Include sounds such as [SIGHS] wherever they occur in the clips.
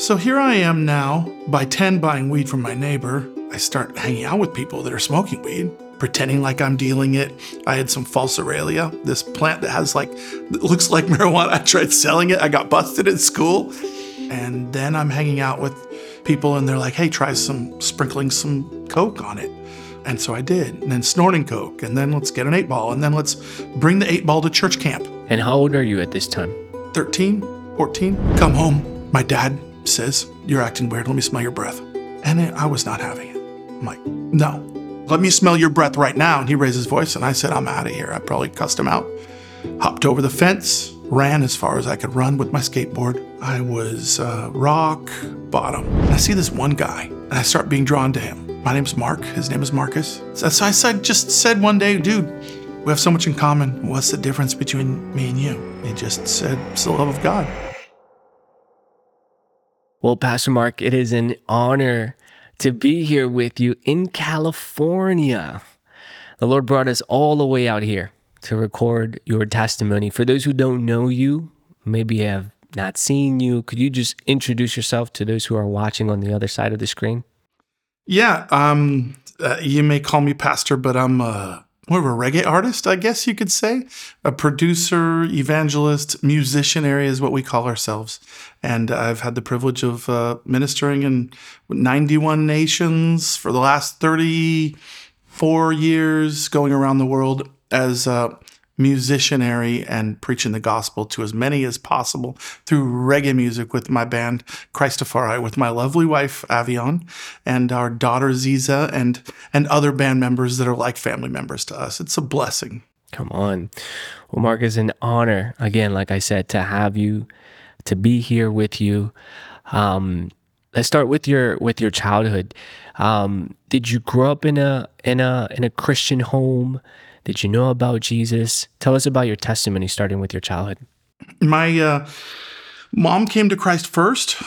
So here I am now, by 10 buying weed from my neighbor. I start hanging out with people that are smoking weed, pretending like I'm dealing it. I had some false aralia, this plant that has like, that looks like marijuana. [LAUGHS] I tried selling it, I got busted at school. And then I'm hanging out with people and they're like, hey, try some sprinkling some Coke on it. And so I did. And then snorting Coke. And then let's get an eight ball. And then let's bring the eight ball to church camp. And how old are you at this time? 13, 14. Come home. My dad says, You're acting weird. Let me smell your breath. And I was not having it. I'm like, No, let me smell your breath right now. And he raised his voice. And I said, I'm out of here. I probably cussed him out. Hopped over the fence, ran as far as I could run with my skateboard. I was uh, rock bottom. And I see this one guy, and I start being drawn to him. My name's Mark. His name is Marcus. So I said, just said one day, dude, we have so much in common. What's the difference between me and you? He just said, it's the love of God. Well, Pastor Mark, it is an honor to be here with you in California. The Lord brought us all the way out here to record your testimony. For those who don't know you, maybe have not seen you, could you just introduce yourself to those who are watching on the other side of the screen? Yeah, um, uh, you may call me pastor, but I'm uh, more of a reggae artist, I guess you could say. A producer, evangelist, musicianary is what we call ourselves. And I've had the privilege of uh, ministering in 91 nations for the last 34 years, going around the world as uh, musicianary and preaching the gospel to as many as possible through reggae music with my band Christafari, with my lovely wife Avion and our daughter Ziza and and other band members that are like family members to us. It's a blessing. Come on. Well, Mark, it's an honor, again, like I said, to have you, to be here with you. Um, let's start with your with your childhood. Um, did you grow up in a in a in a Christian home? Did you know about Jesus? Tell us about your testimony, starting with your childhood. My uh, mom came to Christ first,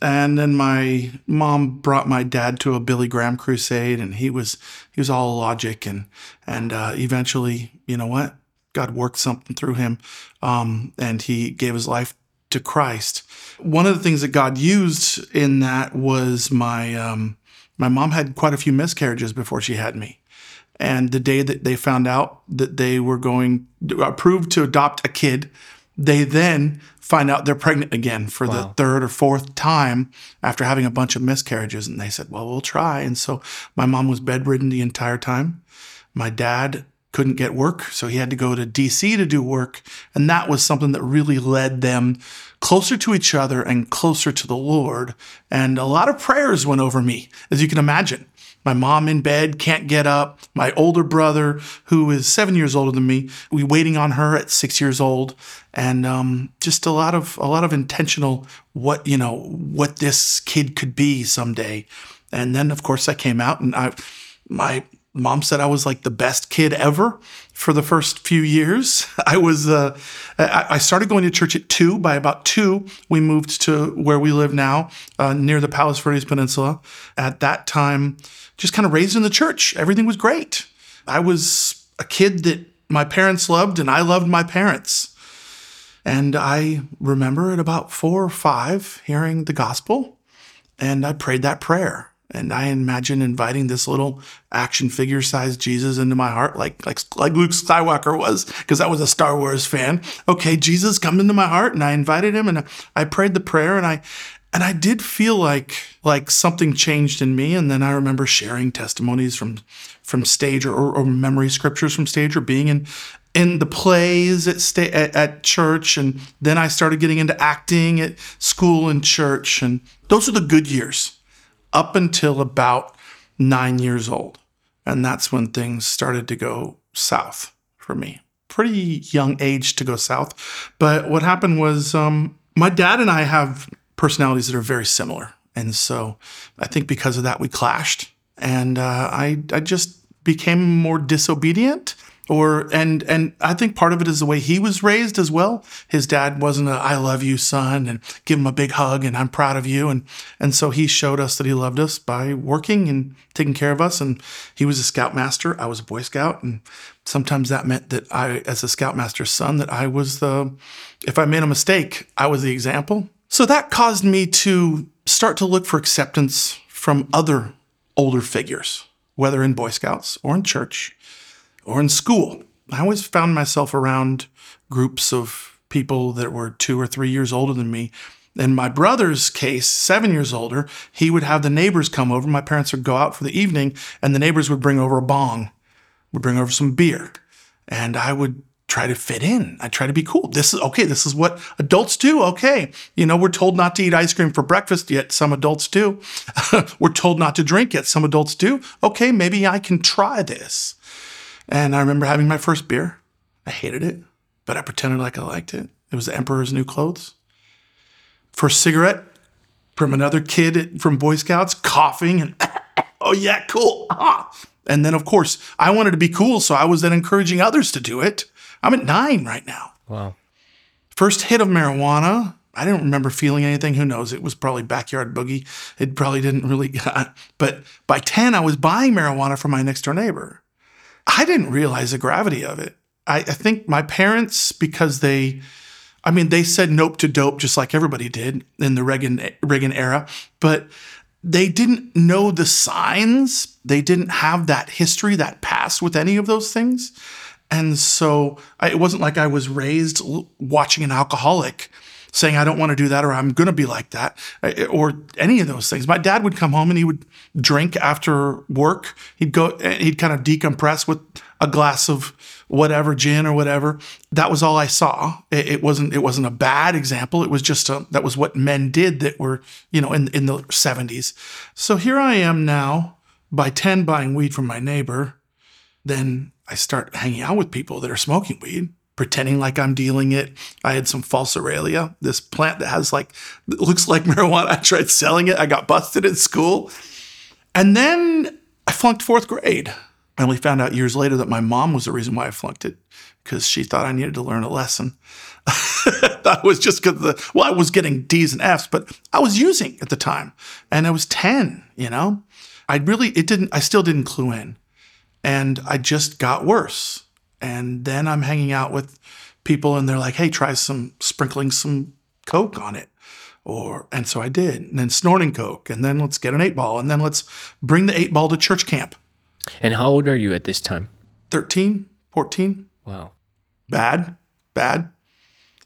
and then my mom brought my dad to a Billy Graham crusade, and he was he was all logic, and and uh, eventually, you know what, God worked something through him, um, and he gave his life to Christ. One of the things that God used in that was my um, my mom had quite a few miscarriages before she had me. And the day that they found out that they were going approved to adopt a kid, they then find out they're pregnant again for wow. the third or fourth time after having a bunch of miscarriages. And they said, Well, we'll try. And so my mom was bedridden the entire time. My dad couldn't get work, so he had to go to DC to do work. And that was something that really led them closer to each other and closer to the Lord. And a lot of prayers went over me, as you can imagine my mom in bed, can't get up, my older brother, who is seven years older than me, we waiting on her at six years old, and um, just a lot of a lot of intentional what you know what this kid could be someday. And then of course I came out and I my mom said I was like the best kid ever for the first few years. [LAUGHS] I was, uh, I started going to church at two. By about two, we moved to where we live now, uh, near the Palos Verdes Peninsula. At that time, just kind of raised in the church. Everything was great. I was a kid that my parents loved, and I loved my parents. And I remember at about four or five hearing the gospel, and I prayed that prayer. And I imagine inviting this little action figure sized Jesus into my heart, like like like Luke Skywalker was, because I was a Star Wars fan. Okay, Jesus, come into my heart, and I invited him, and I prayed the prayer, and I and I did feel like like something changed in me. And then I remember sharing testimonies from from stage or, or memory scriptures from stage or being in in the plays at, sta- at, at church and then I started getting into acting at school and church and those are the good years up until about 9 years old and that's when things started to go south for me pretty young age to go south but what happened was um, my dad and I have personalities that are very similar. And so I think because of that, we clashed. And uh, I, I just became more disobedient or and and I think part of it is the way he was raised as well. His dad wasn't a "I love you, son," and give him a big hug and I'm proud of you, and and so he showed us that he loved us by working and taking care of us. And he was a scoutmaster. I was a Boy Scout, and sometimes that meant that I, as a scoutmaster's son, that I was the if I made a mistake, I was the example. So that caused me to start to look for acceptance from other older figures, whether in Boy Scouts or in church or in school. I always found myself around groups of people that were two or three years older than me. In my brother's case, seven years older, he would have the neighbors come over. My parents would go out for the evening, and the neighbors would bring over a bong, would bring over some beer. And I would try to fit in. I try to be cool. This is okay. This is what adults do. Okay. You know, we're told not to eat ice cream for breakfast, yet some adults do. [LAUGHS] we're told not to drink, yet some adults do. Okay. Maybe I can try this. And I remember having my first beer. I hated it, but I pretended like I liked it. It was the Emperor's New Clothes. First cigarette from another kid from Boy Scouts coughing and, [COUGHS] oh, yeah, cool. [COUGHS] And then, of course, I wanted to be cool. So I was then encouraging others to do it. I'm at nine right now. Wow. First hit of marijuana. I didn't remember feeling anything. Who knows? It was probably backyard boogie. It probably didn't really. [LAUGHS] But by 10, I was buying marijuana from my next door neighbor. I didn't realize the gravity of it. I, I think my parents, because they, I mean, they said nope to dope just like everybody did in the Reagan Reagan era, but they didn't know the signs. They didn't have that history, that past with any of those things. And so I, it wasn't like I was raised watching an alcoholic saying, I don't want to do that or I'm going to be like that or any of those things. My dad would come home and he would drink after work. He'd go, eh, he'd kind of decompress with a glass of whatever gin or whatever. That was all I saw. It, it wasn't, it wasn't a bad example. It was just a, that was what men did that were, you know, in, in the 70s. So here I am now by 10 buying weed from my neighbor. Then I start hanging out with people that are smoking weed, pretending like I'm dealing it. I had some false aralia, this plant that has like, looks like [LAUGHS] marijuana. I tried selling it. I got busted at school. And then I flunked fourth grade. I only found out years later that my mom was the reason why I flunked it because she thought I needed to learn a lesson. [LAUGHS] that was just because the, well, I was getting D's and F's, but I was using at the time and I was 10, you know? I really, it didn't, I still didn't clue in. And I just got worse. And then I'm hanging out with people and they're like, hey, try some sprinkling some Coke on it. Or, and so I did. And then snorting Coke. And then let's get an eight ball. And then let's bring the eight ball to church camp. And how old are you at this time? 13, 14. Wow. Bad, bad.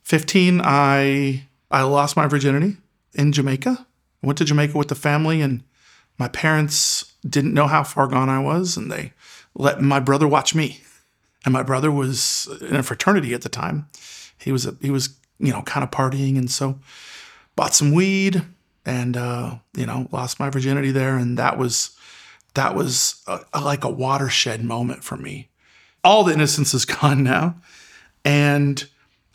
15, I I lost my virginity in Jamaica. I went to Jamaica with the family and my parents didn't know how far gone I was and they let my brother watch me. And my brother was in a fraternity at the time. He was a, he was you know kind of partying, and so bought some weed and uh, you know lost my virginity there, and that was that was a, a, like a watershed moment for me. All the innocence is [LAUGHS] gone now, and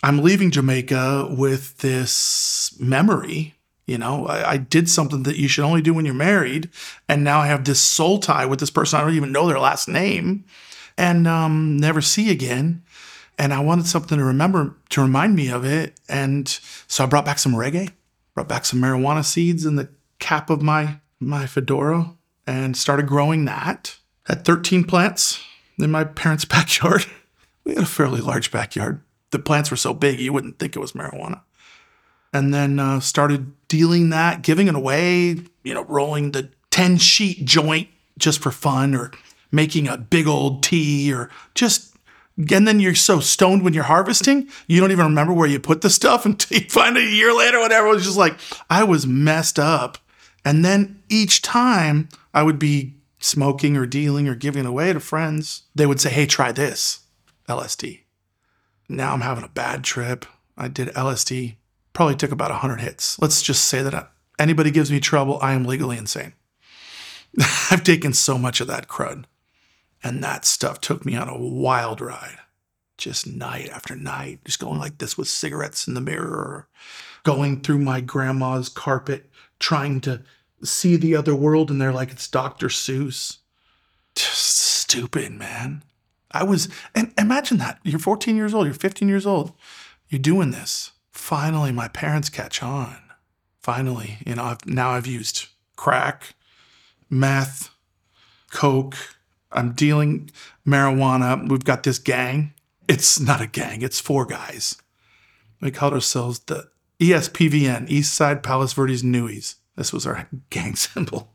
I'm leaving Jamaica with this memory. You know, I, I, did something that you should only do when you're married, and now I have this soul tie with this person I don't even know their last name, and um, never see again. And I wanted something to remember to remind me of it, and so I brought back some reggae, brought back some marijuana seeds in the cap of my my fedora, and started growing that. Had 13 plants in my parents' [LAUGHS] backyard. We had a fairly large backyard. The plants were so big you wouldn't think it was marijuana and then uh, started dealing that, giving it away, you know, rolling the 10 sheet joint just for fun or making a big old tea or just, and then you're so stoned when you're harvesting, you don't even remember where you put the stuff [LAUGHS] until you find it a year later, whatever. It was just like, I was messed up. And then each time I would be smoking or dealing or giving away to friends, they would say, Hey, try this LSD. Now I'm having a bad trip. I did LSD probably took about 100 hits. Let's just say that anybody gives me trouble, I am legally insane. [LAUGHS] I've taken so much of that crud. And that stuff took me on a wild ride. Just night after night, just going like this with cigarettes in the mirror, going through my grandma's carpet, trying to see the other world in there like it's Dr. Seuss. Just stupid, man. I was, and imagine that. You're 14 years old, you're 15 years old, you're doing this finally my parents catch on. Finally, you know, I've, now I've used crack, meth, coke. I'm dealing marijuana. We've got this gang. It's not a gang, it's four guys. We called ourselves the ESPVN, East Side Palos Verdes Newies. This was our [LAUGHS] gang symbol.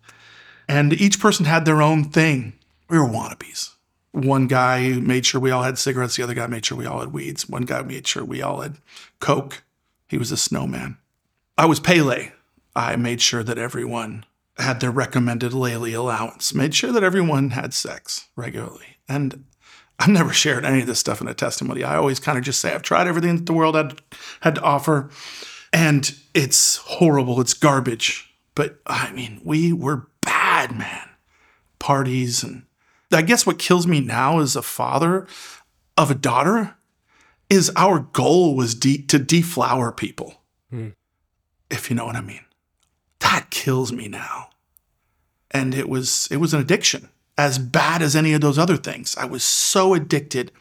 And each person had their own thing. We were wannabes. One guy made sure we all had cigarettes. The other guy made sure we all had weeds. One guy made sure we all had Coke. He was a snowman. I was Pele. I made sure that everyone had their recommended Laley allowance, made sure that everyone had sex regularly. And I've never shared any of this stuff in a testimony. I always kind of just say I've tried everything that the world had had to offer, and it's horrible. It's garbage. But I mean, we were bad, man. Parties and I guess what kills me now as a father of a daughter is our goal was de- to deflower people. Hmm. If you know what I mean. That kills me now. And it was it was an addiction as bad as any of those other things. I was so addicted.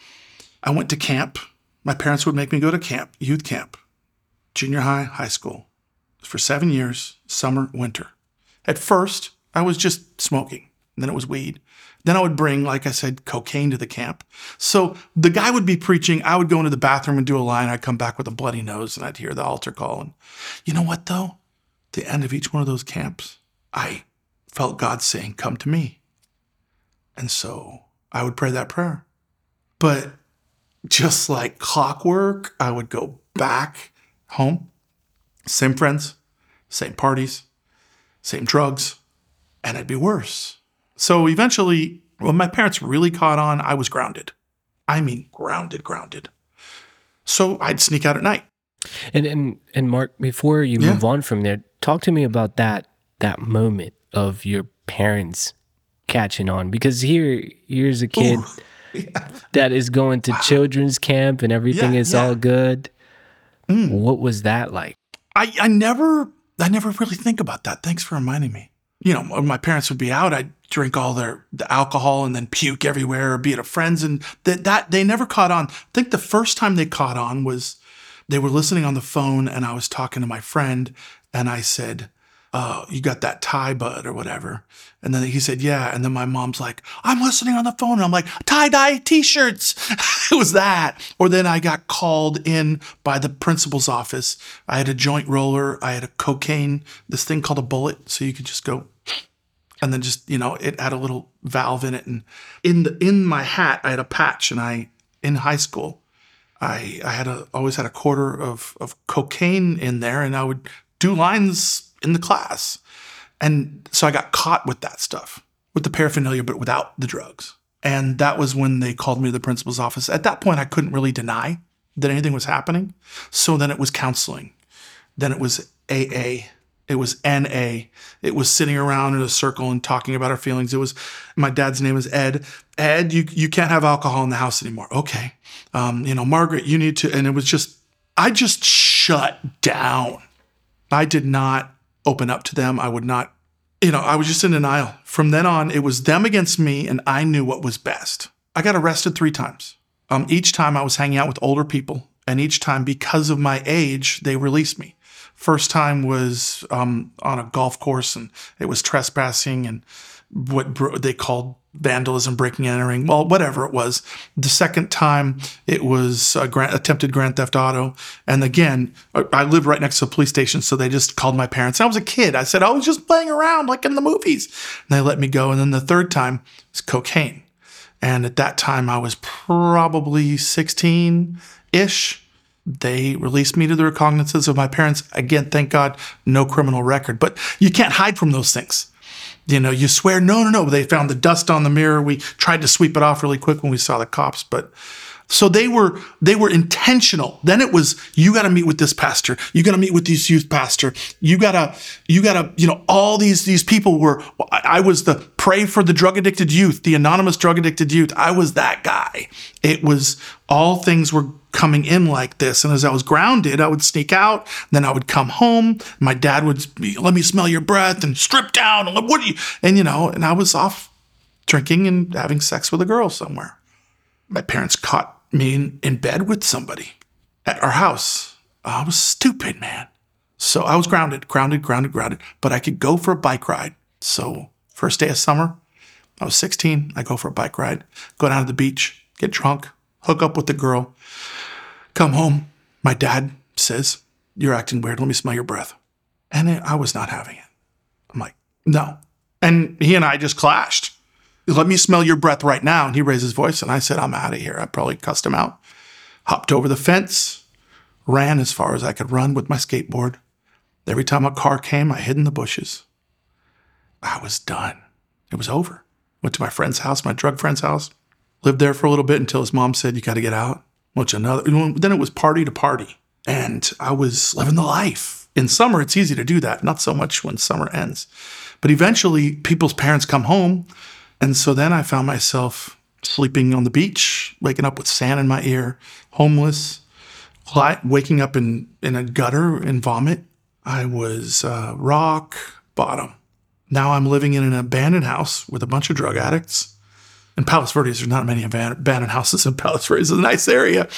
I went to camp. My parents would make me go to camp, youth camp, junior high, high school, for seven years, summer, winter. At first, I was just smoking. Then it was weed. Then I would bring, like I said, cocaine to the camp. So the guy would be preaching. I would go into the bathroom and do a line. I'd come back with a bloody nose and I'd hear the altar call. And you know what, though? the end of each one of those camps, I felt God saying, Come to me. And so I would pray that prayer. But just like clockwork, I would go back home, same friends, same parties, same drugs, and it'd be worse. So eventually, when my parents really caught on, I was grounded. I mean, grounded, grounded. So I'd sneak out at night. And and and Mark, before you Yeah. move on from there, talk to me about that that moment of your parents catching on because here here's a kid [LAUGHS] that is going to children's camp and everything Yeah, is yeah. Mm. all good. What was that like? I, I never I never really think about that. Thanks for reminding me. You know, when my parents would be out, I'd drink all their the alcohol and then puke everywhere or be at a friend's and that that they never caught on. I think the first time they caught on was they were listening on the phone and I was talking to my friend and I said, uh, you got that Thai bud or whatever. And then he said, yeah. And then my mom's like, I'm listening on the phone. And I'm like, tie dye t-shirts. [LAUGHS] it was that. Or then I got called in by the principal's office. I had a joint roller. I had a cocaine, this thing called a bullet. So you could just go and then just, you know, it had a little valve in it. And in the, in my hat, I had a patch and I, in high school, I, I had a always had a quarter of, of cocaine in there and I would do lines in the class. And so I got caught with that stuff, with the paraphernalia, but without the drugs. And that was when they called me to the principal's office. At that point, I couldn't really deny that anything was happening. So then it was counseling. Then it was AA. It was NA. It was sitting around in a circle and talking about our feelings. It was my dad's name is Ed. Ed, you you can't have alcohol in the house anymore. Okay. Um, you know, Margaret, you need to. And it was just, I just shut down. I did not open up to them. I would not, you know, I was just in denial. From then on, it was them against me, and I knew what was best. I got arrested three times. Um, each time I was hanging out with older people, and each time, because of my age, they released me. First time was um, on a golf course, and it was trespassing and what bro- they called vandalism, breaking and entering. Well, whatever it was. The second time, it was uh, a grand, attempted grand theft auto. And again, uh, I I lived right next to a police station, so they just called my parents. I was a kid. I said oh, I was just playing around like in the movies, and they let me go. And then the third time was cocaine. And at that time, I was probably 16 ish. They released me to the recognizance of my parents. Again, thank God, no criminal record. But you can't hide from those things. You know, you swear, no, no, no. They found the dust on the mirror. We tried to sweep it off really quick when we saw the cops, but so they were they were intentional. Then it was you got to meet with this pastor. You got to meet with this youth pastor. You got to you got to you know all these these people were. I was the pray for the drug addicted youth, the anonymous drug addicted youth. I was that guy. It was all things were coming in like this, and as I was grounded, I would sneak out. Then I would come home. My dad would be, let me smell your breath and strip down. And what you? And you know, and I was off drinking and having sex with a girl somewhere my parents caught me in, in bed with somebody at our house. Oh, I was stupid, man. So I was grounded, grounded, grounded, grounded, but I could go for a bike ride. So, first day of summer, I was 16. I go for a bike ride, go down to the beach, get drunk, hook up with the girl, come home. My dad says, you're acting weird. Let me smell your breath. And I was not having it. I'm like, no. And he and I just clashed. Let me smell your breath right now. And he raised his voice, and I said, I'm out of here. I probably cussed him out. Hopped over the fence, ran as far as I could run with my skateboard. Every time a car came, I hid in the bushes. I was done. It was over. Went to my friend's house, my drug friend's house, lived there for a little bit until his mom said, You got to get out. Which another, then it was party to party. And I was living the life. In summer, it's easy to do that, not so much when summer ends. But eventually, people's parents come home. And so then I found myself sleeping on the beach, waking up with sand in my ear, homeless, waking up in, in a gutter and vomit. I was uh, rock bottom. Now I'm living in an abandoned house with a bunch of drug addicts. In Palos Verdes, there's not many abandoned houses in Palos Verdes. It's a nice area.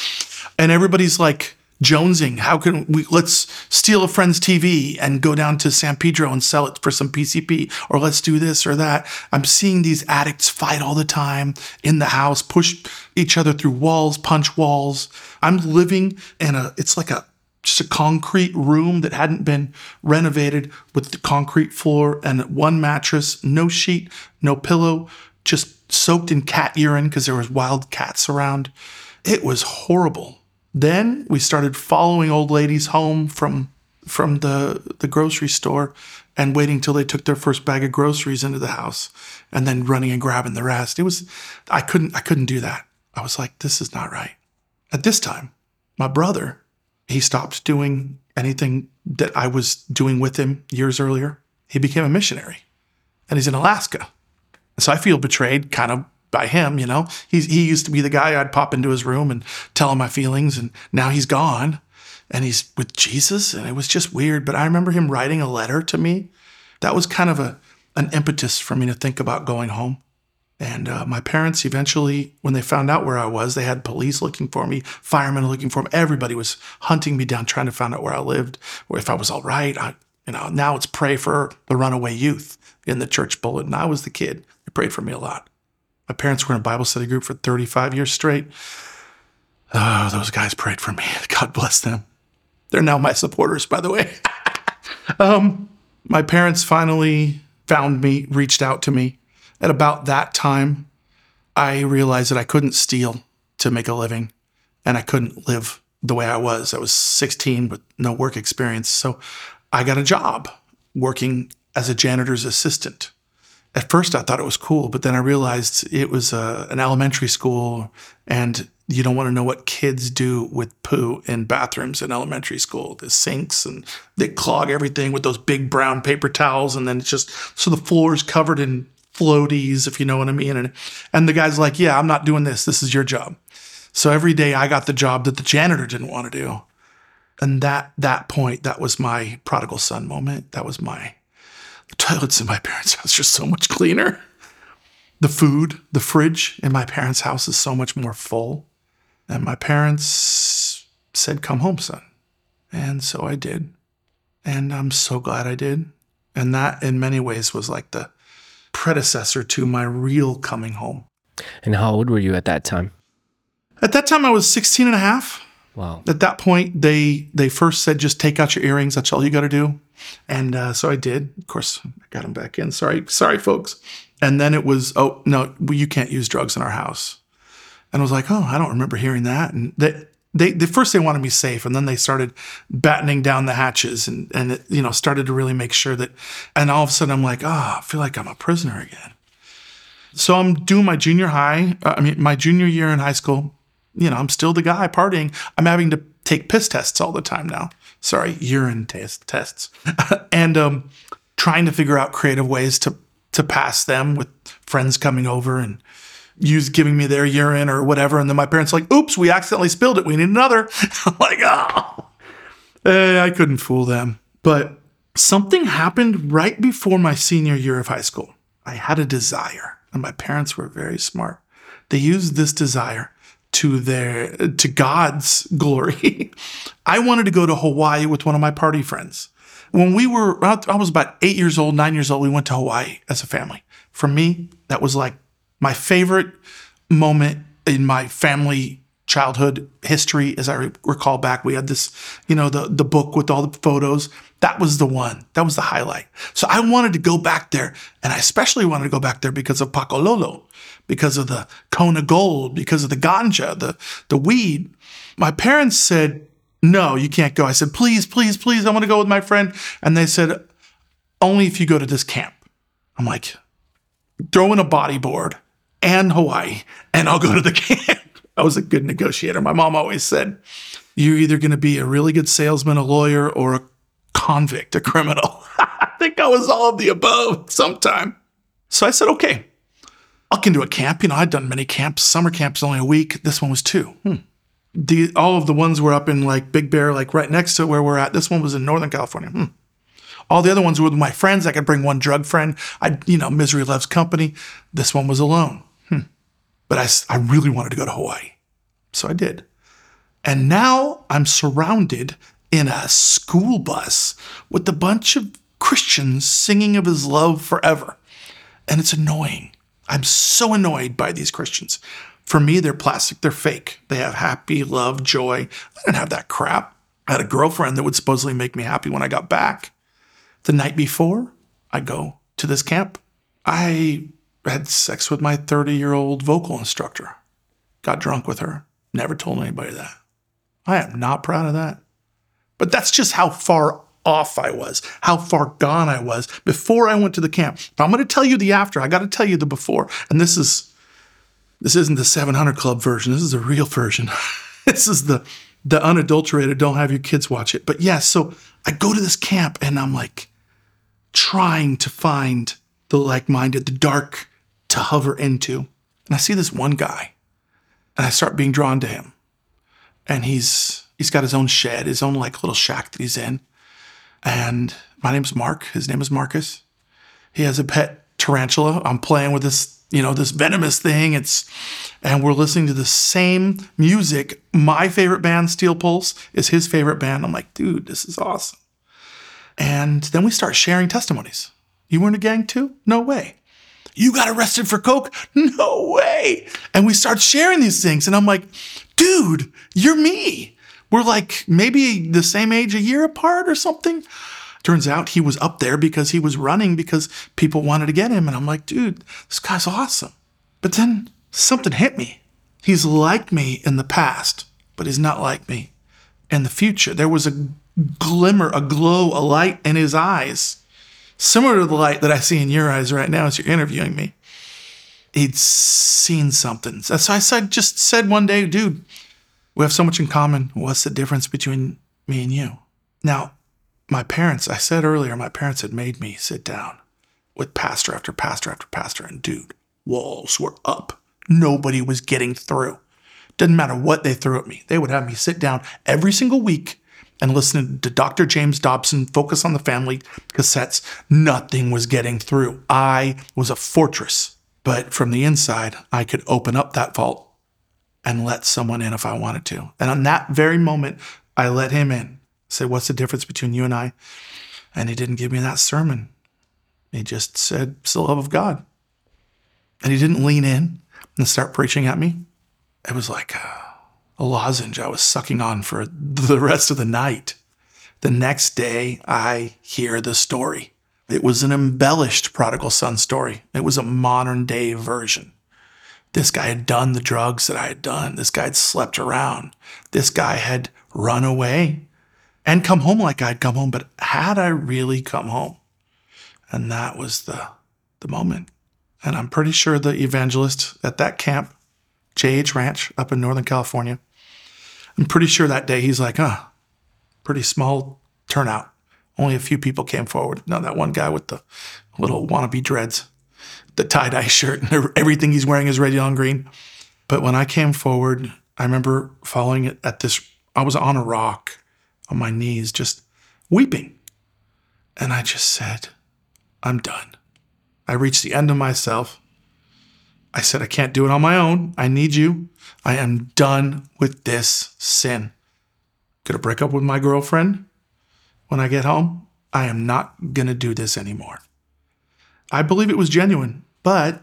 And everybody's like, jonesing. How can we let's steal a friend's TV and go down to San Pedro and sell it for some PCP or let's do this or that. I'm seeing these addicts fight all the time in the house, push each other through walls, punch walls. I'm living in a it's like a just a concrete room that hadn't been renovated with the concrete floor and one mattress, no sheet, no pillow, just soaked in cat urine because there was wild cats around. It was horrible. Then we started following old ladies home from from the the grocery store and waiting till they took their first bag of groceries into the house and then running and grabbing the rest. It was I couldn't I couldn't do that. I was like this is not right. At this time, my brother, he stopped doing anything that I was doing with him years earlier. He became a missionary and he's in Alaska. So I feel betrayed kind of by him, you know. He's, he used to be the guy I'd pop into his room and tell him my feelings, and now he's gone and he's with Jesus, and it was just weird. But I remember him writing a letter to me. That was kind of a an impetus for me to think about going home. And uh, my parents eventually, when they found out where I was, they had police looking for me, firemen looking for me. Everybody was hunting me down, trying to find out where I lived, or if I was all right. I, you know, now it's pray for the runaway youth in the church bulletin. And I was the kid. They prayed for me a lot. My parents were in a Bible study group for 35 years straight. Oh, those guys prayed for me. [LAUGHS] God bless them. They're now my supporters, by the way. [LAUGHS] um, my parents finally found me, reached out to me. At about that time, I realized that I couldn't steal to make a living and I couldn't live the way I was. I was 16 with no work experience. So I got a job working as a janitor's assistant at first I thought it was cool, but then I realized it was uh, an elementary school and you don't want to know what kids do with poo in bathrooms in elementary school. The sinks and they clog everything with those big brown paper towels. And then it's just so the floor is covered in floaties, if you know what I mean. And, and the guy's like, Yeah, I'm not doing this. This is your job. So every day I got the job that the janitor didn't want to do. And that that point, that was my prodigal son moment. That was my toilets in my parents' house are so much cleaner. The food, the fridge in my parents' house is so much more full. And my parents said, Come home, son. And so I did. And I'm so glad I did. And that, in many ways, was like the predecessor to my real coming home. And how old were you at that time? At that time, I was 16 and a half. Wow. At that point, they they first said, just take out your earrings. That's all you got to do. And uh, so I did. Of course, I got them back in. Sorry, sorry, folks. And then it was, oh no, you can't use drugs in our house. And I was like, oh, I don't remember hearing that. And they, they, they first they wanted me safe, and then they started battening down the hatches, and and it, you know started to really make sure that. And all of a sudden, I'm like, oh, I feel like I'm a prisoner again. So I'm doing my junior high. Uh, I mean, my junior year in high school. You know, I'm still the guy partying. I'm having to take piss tests all the time now. Sorry, urine test, tests, [LAUGHS] and um, trying to figure out creative ways to to pass them with friends coming over and use giving me their urine or whatever. And then my parents like, "Oops, we accidentally spilled it. We need another." [LAUGHS] I'm like, oh, eh, I couldn't fool them. But something happened right before my senior year of high school. I had a desire, and my parents were very smart. They used this desire to their to God's glory. [LAUGHS] I wanted to go to Hawaii with one of my party friends. When we were I was about 8 years old, 9 years old, we went to Hawaii as a family. For me, that was like my favorite moment in my family childhood history, as I re- recall back. We had this, you know, the the book with all the photos. That was the one. That was the highlight. So I wanted to go back there, and I especially wanted to go back there because of pakalolo, because of the Kona Gold, because of the ganja, the the weed. My parents said, "No, you can't go." I said, "Please, please, please, I want to go with my friend." And they said, "Only if you go to this camp." I'm like, throw in a bodyboard and Hawaii, and I'll go to the [LAUGHS] camp. I was a good negotiator. My mom always said, You're either going to be a really good salesman, a lawyer, or a convict, a criminal. [LAUGHS] I think I was all of the above sometime. So I said, Okay, I'll into a camp. You know, I'd done many camps. Summer camps only a week. This one was two. Hmm. The, all of the ones were up in like Big Bear, like right next to where we're at. This one was in Northern California. Hmm. All the other ones were with my friends. I could bring one drug friend. I, you know, misery loves company. This one was alone. Hmm. But I, I really wanted to go to Hawaii. So I did. And now I'm surrounded in a school bus with a bunch of Christians singing of his love forever. And it's annoying. I'm so annoyed by these Christians. For me, they're plastic, they're fake. They have happy, love, joy. I didn't have that crap. I had a girlfriend that would supposedly make me happy when I got back. The night before I go to this camp, I had sex with my 30 year old vocal instructor, got drunk with her, never told anybody that. I am not proud of that. But that's just how far off I was, how far gone I was before I went to the camp. I'm going to tell you the after. I got to tell you the before. And this is this isn't the 700 Club version. This is the real version. [LAUGHS] this is the the unadulterated. Don't have your kids watch it. But yes, yeah, so I go to this camp and I'm like, trying to find the like minded, the dark to hover into. And I see this one guy and I start being drawn to him. And he's he's got his own shed, his own like little shack that he's in. And my name's Mark. His name is Marcus. He has a pet tarantula. I'm playing with this, you know, this venomous thing. It's and we're listening to the same music. My favorite band, Steel Pulse, is his favorite band. I'm like, dude, this is awesome. And then we start sharing testimonies. You were in a gang too? No way. You got arrested for coke? No way. And we start sharing these things. And I'm like, dude, you're me. We're like maybe the same age, a year apart or something. Turns out he was up there because he was running because people wanted to get him. And I'm like, dude, this guy's awesome. But then something hit me. He's like me in the past, but he's not like me in the future. There was a glimmer, a glow, a light in his eyes, similar to the light that I see in your eyes right now as you're interviewing me. He'd seen something. So I said, just said one day, dude, we have so much in common. What's the difference between me and you? Now, my parents, I said earlier, my parents had made me sit down with pastor after pastor after pastor, and dude, walls were up. Nobody was getting through. Didn't matter what they threw at me. They would have me sit down every single week and listen to Dr. James Dobson focus on the family cassettes, nothing was getting through. I was a fortress, but from the inside, I could open up that vault and let someone in if I wanted to. And on that very moment, I let him in. Say, What's the difference between you and I? And he didn't give me that sermon. He just said, It's the love of God. And he didn't lean in and start preaching at me. It was like, a lozenge I was sucking on for the rest of the night. The next day, I hear the story. It was an embellished prodigal son story. It was a modern day version. This guy had done the drugs that I had done. This guy had slept around. This guy had run away and come home like I'd come home. But had I really come home? And that was the, the moment. And I'm pretty sure the evangelist at that camp, JH Ranch up in Northern California, I'm pretty sure that day he's like, huh, pretty small turnout. Only a few people came forward. No, that one guy with the little wannabe dreads, the tie dye shirt, and everything he's wearing is red, yellow, and green. But when I came forward, I remember falling at this, I was on a rock on my knees, just weeping. And I just said, I'm done. I reached the end of myself. I said, I can't do it on my own. I need you. I am done with this sin. Gonna break up with my girlfriend when I get home. I am not gonna do this anymore. I believe it was genuine, but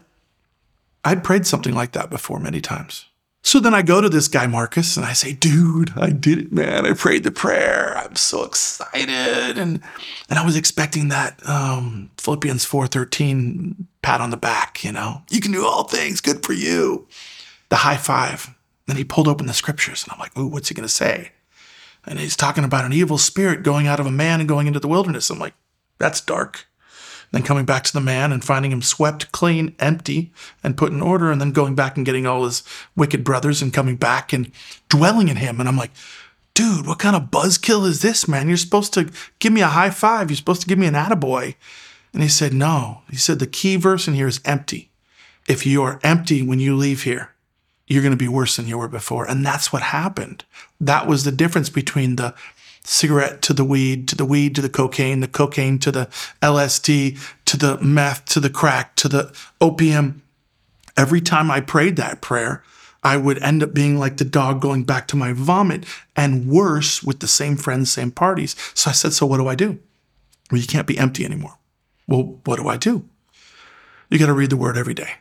I'd prayed something like that before many times. So then I go to this guy, Marcus, and I say, dude, I did it, man. I prayed the prayer. I'm so excited. And and I was expecting that um, Philippians 4.13 pat on the back, you know. You can do all things. Good for you. The high five. Then he pulled open the scriptures, and I'm like, ooh, what's he going to say? And he's talking about an evil spirit going out of a man and going into the wilderness. I'm like, that's dark then coming back to the man and finding him swept clean, empty, and put in order, and then going back and getting all his wicked brothers and coming back and dwelling in him. And I'm like, dude, what kind of buzzkill is this, man? You're supposed to give me a high five. You're supposed to give me an attaboy. And he said, no. He said, the key verse in here is empty. If you are empty when you leave here, you're going to be worse than you were before. And that's what happened. That was the difference between the cigarette to the weed, to the weed to the cocaine, the cocaine to the LSD, to the meth, to the crack, to the opium. Every time I prayed that prayer, I would end up being like the dog going back to my vomit and worse with the same friends, same parties. So I said, So what do I do? Well, you can't be empty anymore. Well, what do I do? You got to read the word every day.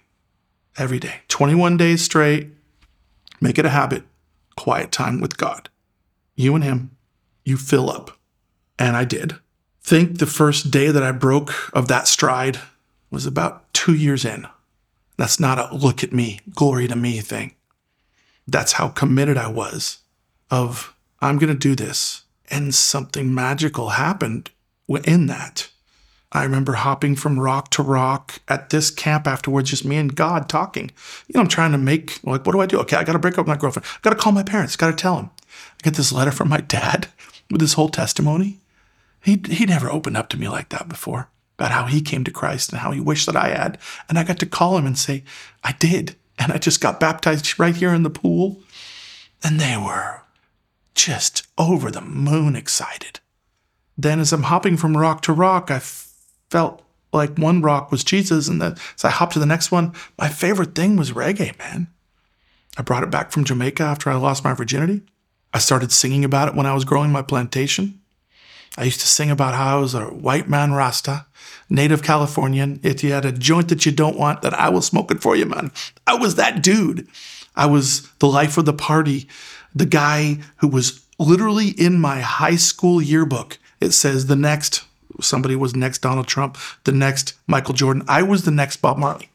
Every day. 21 days straight. Make it a habit. Quiet time with God. You and Him you fill up. And I did. Think the first day that I broke of that stride was about two years in. That's not a look at me, glory to me thing. That's how committed I was of I'm going to do this. And something magical happened in that. I remember hopping from rock to rock at this camp afterwards, just me and God talking. You know, I'm trying to make, like, what do I do? Okay, I got to break up with my girlfriend. I got to call my parents, got to tell them. I get this letter from my dad with his whole testimony. He he never opened up to me like that before about how he came to Christ and how he wished that I had. And I got to call him and say, I did. And I just got baptized right here in the pool. And they were just over the moon excited. Then, as I'm hopping from rock to rock, I felt like one rock was Jesus. And then, as I hopped to the next one, my favorite thing was reggae, man. I brought it back from Jamaica after I lost my virginity. I started singing about it when I was growing my plantation. I used to sing about how I was a white man Rasta, native Californian. If you had a joint that you don't want, then I will smoke it for you, man. I was that dude. I was the life of the party, the guy who was literally in my high school yearbook. It says the next, somebody was next Donald Trump, the next Michael Jordan. I was the next Bob Marley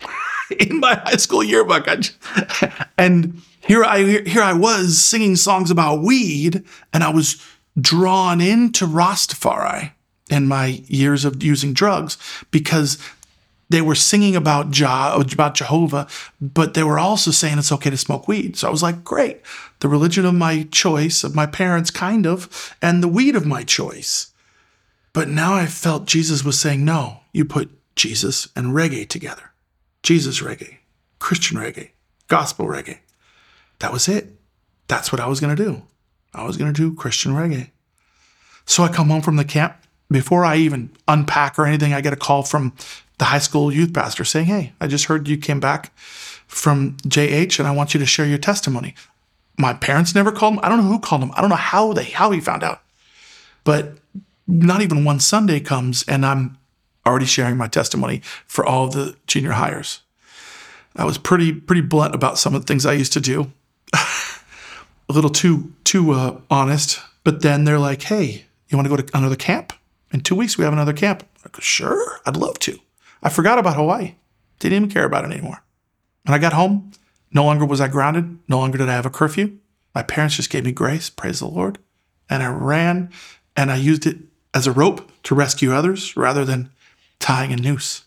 [LAUGHS] in my high school yearbook. Just, [LAUGHS] and here I here I was singing songs about weed, and I was drawn into Rastafari in my years of using drugs because they were singing about Jah, about Jehovah, but they were also saying it's okay to smoke weed. So I was like, great, the religion of my choice, of my parents, kind of, and the weed of my choice. But now I felt Jesus was saying, no, you put Jesus and reggae together. Jesus reggae, Christian reggae, gospel reggae. That was it. That's what I was going to do. I was going to do Christian reggae. So I come home from the camp. Before I even unpack or anything, I get a call from the high school youth pastor saying, Hey, I just heard you came back from JH and I want you to share your testimony. My parents never called him. I don't know who called him. I don't know how they how he found out. But not even one Sunday comes and I'm already sharing my testimony for all the junior hires. I was pretty pretty blunt about some of the things I used to do [SIGHS] a little too too uh, honest. But then they're like, "Hey, you want to go to another camp? In two weeks, we have another camp." Go, "Sure, I'd love to." I forgot about Hawaii. Didn't even care about it anymore. When I got home, no longer was I grounded. No longer did I have a curfew. My parents just gave me grace, praise the Lord. And I ran and I used it as a rope to rescue others rather than tying a noose.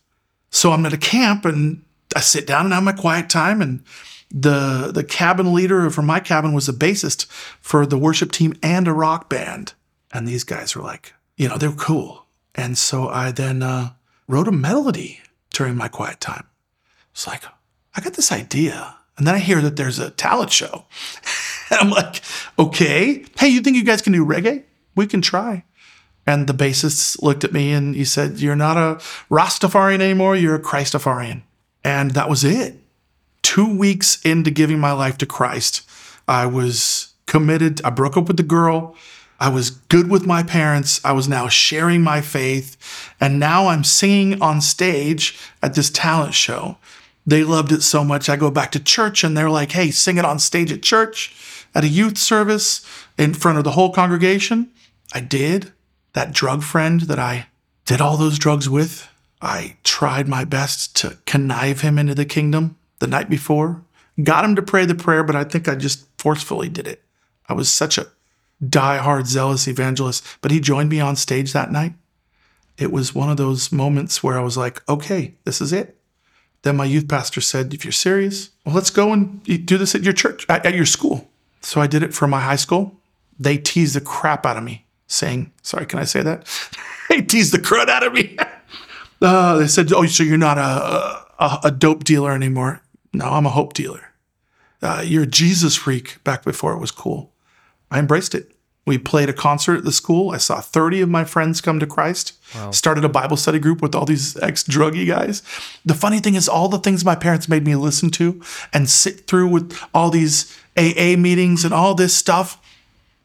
So I'm at a camp and I sit down and have my quiet time and the the cabin leader from my cabin was a bassist for the worship team and a rock band. And these guys were like, you know, they're cool. And so I then uh, wrote a melody during my quiet time. It's like, I got this idea. And then I hear that there's a talent show. [LAUGHS] and I'm like, okay, hey, you think you guys can do reggae? We can try. And the bassist looked at me and he said, You're not a Rastafarian anymore, you're a Christafarian. And that was it two weeks into giving my life to Christ, I was committed. I broke up with the girl. I was good with my parents. I was now sharing my faith. And now I'm singing on stage at this talent show They loved it so much. I go back to church and they're like, hey, sing it on stage at church, at a youth service, in front of the whole congregation. I did. That drug friend that I did all those drugs with, I tried my best to connive him into the kingdom the night before. Got him to pray the prayer, but I think I just forcefully did it. I was such a die-hard, zealous evangelist, but he joined me on stage that night. It was one of those moments where I was like, okay, this is it. Then my youth pastor said, if you're serious, well, let's go and do this at your church, at, at your school. So I did it for my high school. They teased the crap out of me, saying, sorry, can I say that? [LAUGHS] they teased the crud out of me. [LAUGHS] uh, they said, oh, so you're not a, a, a dope dealer anymore. No, I'm a hope dealer. Uh, you're a Jesus freak back before it was cool. I embraced it. We played a concert at the school. I saw 30 of my friends come to Christ. Wow. Started a Bible study group with all these ex druggy guys. The funny thing is, all the things my parents made me listen to and sit through with all these AA meetings and all this stuff,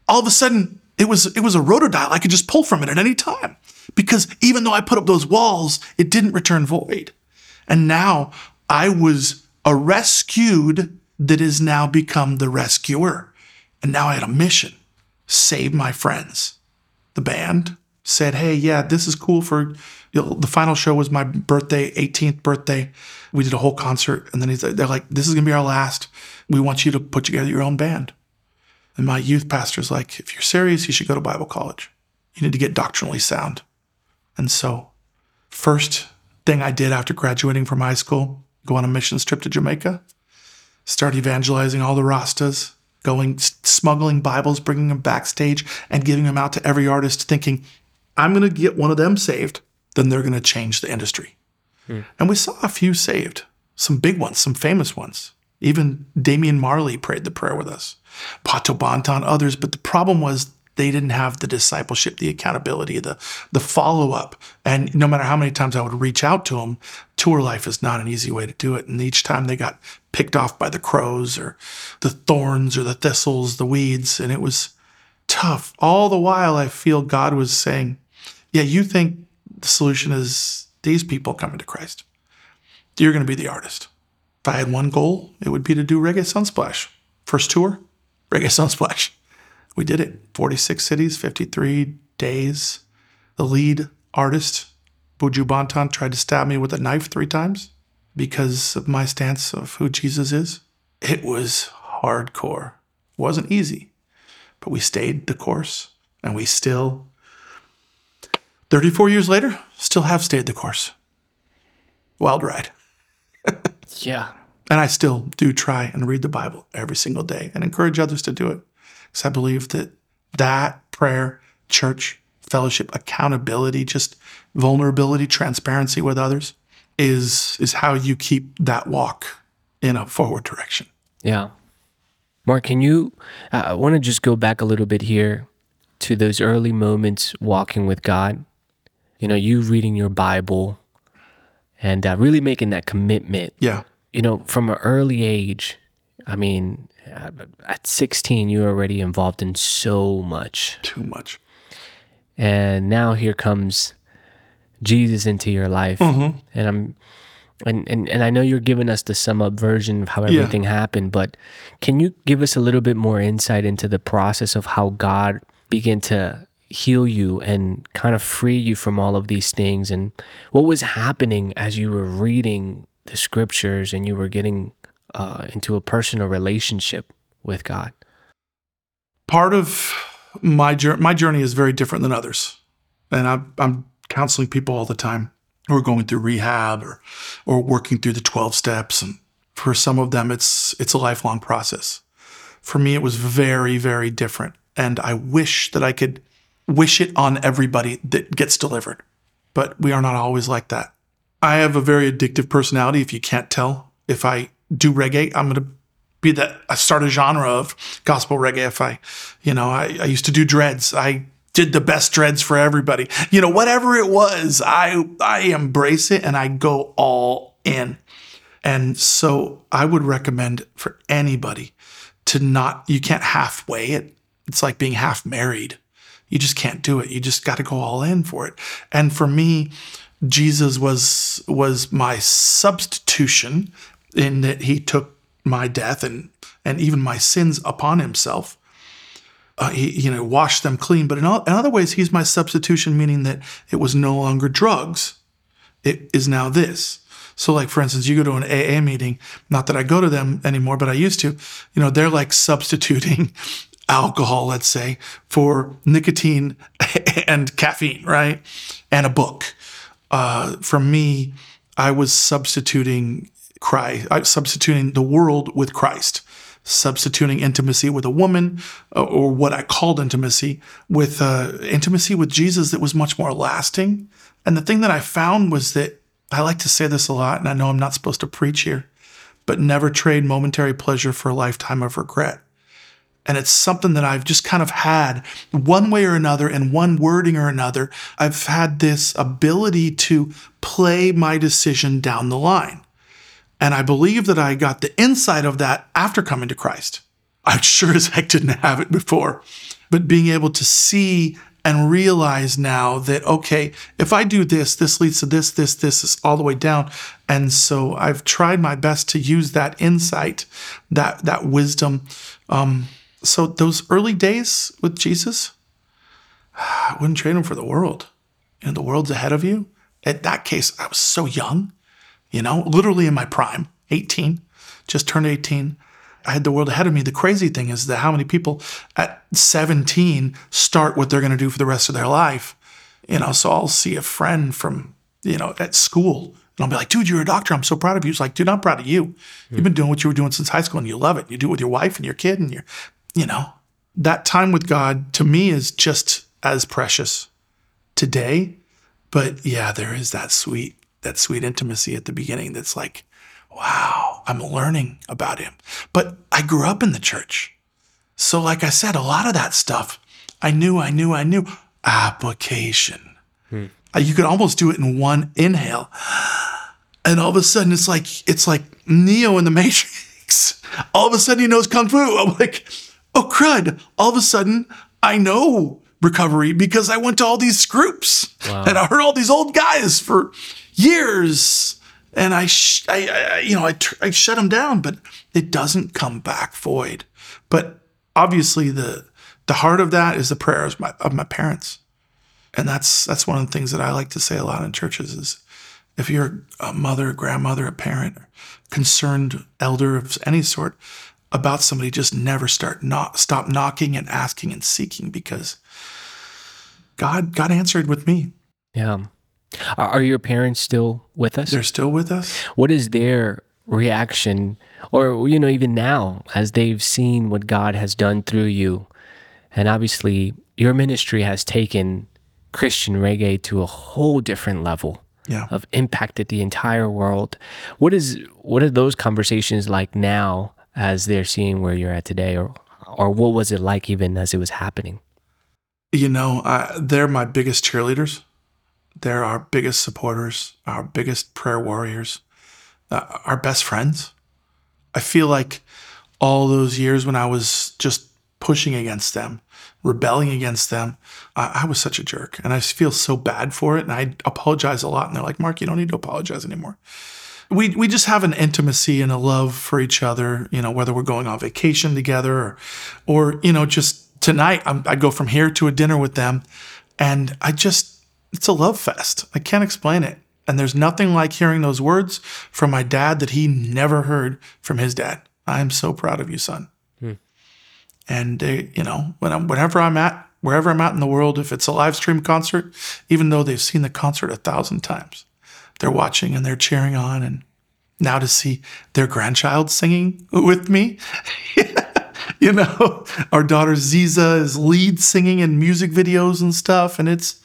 all of a sudden, it was it was a rotodial. I could just pull from it at any time. Because even though I put up those walls, it didn't return void. And now I was a rescued that has now become the rescuer. And now I had a mission save my friends. The band said, Hey, yeah, this is cool for you know, the final show was my birthday, 18th birthday. We did a whole concert. And then they're like, This is going to be our last. We want you to put together your own band. And my youth pastor's like, If you're serious, you should go to Bible college. You need to get doctrinally sound. And so, first thing I did after graduating from high school, go on a missions trip to Jamaica, start evangelizing all the Rastas, going smuggling Bibles, bringing them backstage, and giving them out to every artist, thinking, I'm going to get one of them saved, then they're going to change the industry. Hmm. And we saw a few saved, some big ones, some famous ones. Even Damian Marley prayed the prayer with us, Pato Banton, others. But the problem was they didn't have the discipleship, the accountability, the the follow up. And no matter how many times I would reach out to them, tour life is not an easy way to do it. And each time they got picked off by the crows or the thorns or the thistles, the weeds, and it was tough. All the while, I feel God was saying, "Yeah, you think the solution is these people coming to Christ? You're going to be the artist." If I had one goal, it would be to do Reggae Sunsplash. First tour, Reggae Sunsplash we did it 46 cities, 53 days. The lead artist, Buju Banton, tried to stab me with a knife three times because of my stance of who Jesus is. It was hardcore. It wasn't easy, but we stayed the course and we still, 34 years later, still have stayed the course. Wild ride. [LAUGHS] yeah. And I still do try and read the Bible every single day and encourage others to do it. Because I believe that that prayer, church, fellowship, accountability, just vulnerability, transparency with others is is how you keep that walk in a forward direction. Yeah. Mark, can you uh, I want to just go back a little bit here to those early moments walking with God. You know, you reading your Bible and uh, really making that commitment. Yeah. You know, from an early age, I mean, at 16 you're already involved in so much too much and now here comes jesus into your life mm-hmm. and i'm and, and and i know you're giving us the sum up version of how everything yeah. happened but can you give us a little bit more insight into the process of how god began to heal you and kind of free you from all of these things and what was happening as you were reading the scriptures and you were getting uh, into a personal relationship with God? Part of my journey, my journey is very different than others, and I'm, I'm counseling people all the time who are going through rehab or or working through the 12 steps, and for some of them, it's it's a lifelong process. For me, it was very very different, and I wish that I could wish it on everybody that gets delivered, but we are not always like that. I have a very addictive personality. If you can't tell, if I do reggae. I'm going to be that I start a genre of gospel reggae. If I, you know, I, I used to do dreads. I did the best dreads for everybody. You know, whatever it was, I I embrace it and I go all in. And so I would recommend for anybody to not you can't halfway it. It's like being half married. You just can't do it. You just got to go all in for it. And for me, Jesus was was my substitution in that he took my death and and even my sins upon himself. Uh, he, you know, washed them clean. But in, all, in other ways, he's my substitution, meaning that it was no longer drugs. It is now this. So, like for instance, you go to an AA meeting. Not that I go to them anymore, but I used to. You know, they're like substituting [LAUGHS] alcohol, let's say, for nicotine [LAUGHS] and caffeine, right? And a book. Uh, for me, I was substituting Christ, I substituting the world with Christ, substituting intimacy with a woman, uh, or what I called intimacy, with uh, intimacy with Jesus that was much more lasting. And the thing that I found was that I like to say this a lot, and I know I'm not supposed to preach here, but never trade momentary pleasure for a lifetime of regret. And it's something that I've just kind of had one way or another, in one wording or another. I've had this ability to play my decision down the line. And I believe that I got the insight of that after coming to Christ. I sure as heck didn't have it before. But being able to see and realize now that, okay, if I do this, this leads to this, this, this is all the way down. And so I've tried my best to use that insight, that, that wisdom. Um, so those early days with Jesus, [SIGHS] I wouldn't trade them for the world. You know, the world's ahead of you. In that case, I was so young you know, literally in my prime, 18, just turned 18. I had the world ahead of me. The crazy thing is that how many people at 17 start what they're going to do for the rest of their life. You know, so I'll see a friend from, you know, at school and I'll be like, dude, you're a doctor. I'm so proud of you. He's like, dude, I'm proud of you. Hmm. You've been doing what you were doing since high school and you love it. You do it with your wife and your kid and your, you know, that time with God to me is just as precious today. But yeah, there is that sweet that sweet intimacy at the beginning that's like, wow, I'm learning about him. But I grew up in the church. So, like I said, a lot of that stuff I knew, I knew, I knew. Application. Hmm. You could almost do it in one inhale. And all of a sudden it's like it's like Neo in the [LAUGHS] Matrix. All of a sudden he knows Kung Fu. I'm like, oh crud. All of a sudden I know recovery because I went to all these groups wow. and I heard all these old guys for years. And I, sh- I, I, you know, I, tr- I shut them down, but it doesn't come back void. But obviously, the the heart of that is the prayers of my, of my parents, and that's that's one of the things that I like to say a lot in churches is, if you're a mother, a grandmother, a parent, concerned elder of any sort about somebody, just never start not stop knocking and asking and seeking because God God answered with me. Yeah. Are your parents still with us? They're still with us. What is their reaction, or, you know, even now, as they've seen what God has done through you? And obviously, your ministry has taken Christian reggae to a whole different level. Yeah. Of impacted the entire world. What is what are those conversations like now as they're seeing where you're at today, or or what was it like even as it was happening? You know, uh, they're my biggest cheerleaders. They're our biggest supporters, our biggest prayer warriors, uh, our best friends. I feel like all those years when I was just pushing against them, rebelling against them, I, I was such a jerk. And I feel so bad for it. And I apologize a lot. And they're like, Mark, you don't need to apologize anymore. We, we just have an intimacy and a love for each other, you know, whether we're going on vacation together or, or you know, just tonight I'm, I go from here to a dinner with them. And I just, it's a love fest. I can't explain it. And there's nothing like hearing those words from my dad that he never heard from his dad. I am so proud of you, son. Hmm. And they, you know, when I'm, whenever I'm at, wherever I'm at in the world, if it's a live stream concert, even though they've seen the concert a thousand times, they're watching and they're cheering on. And now to see their grandchild singing with me, [LAUGHS] you know, our daughter Ziza is lead singing in music videos and stuff. And it's,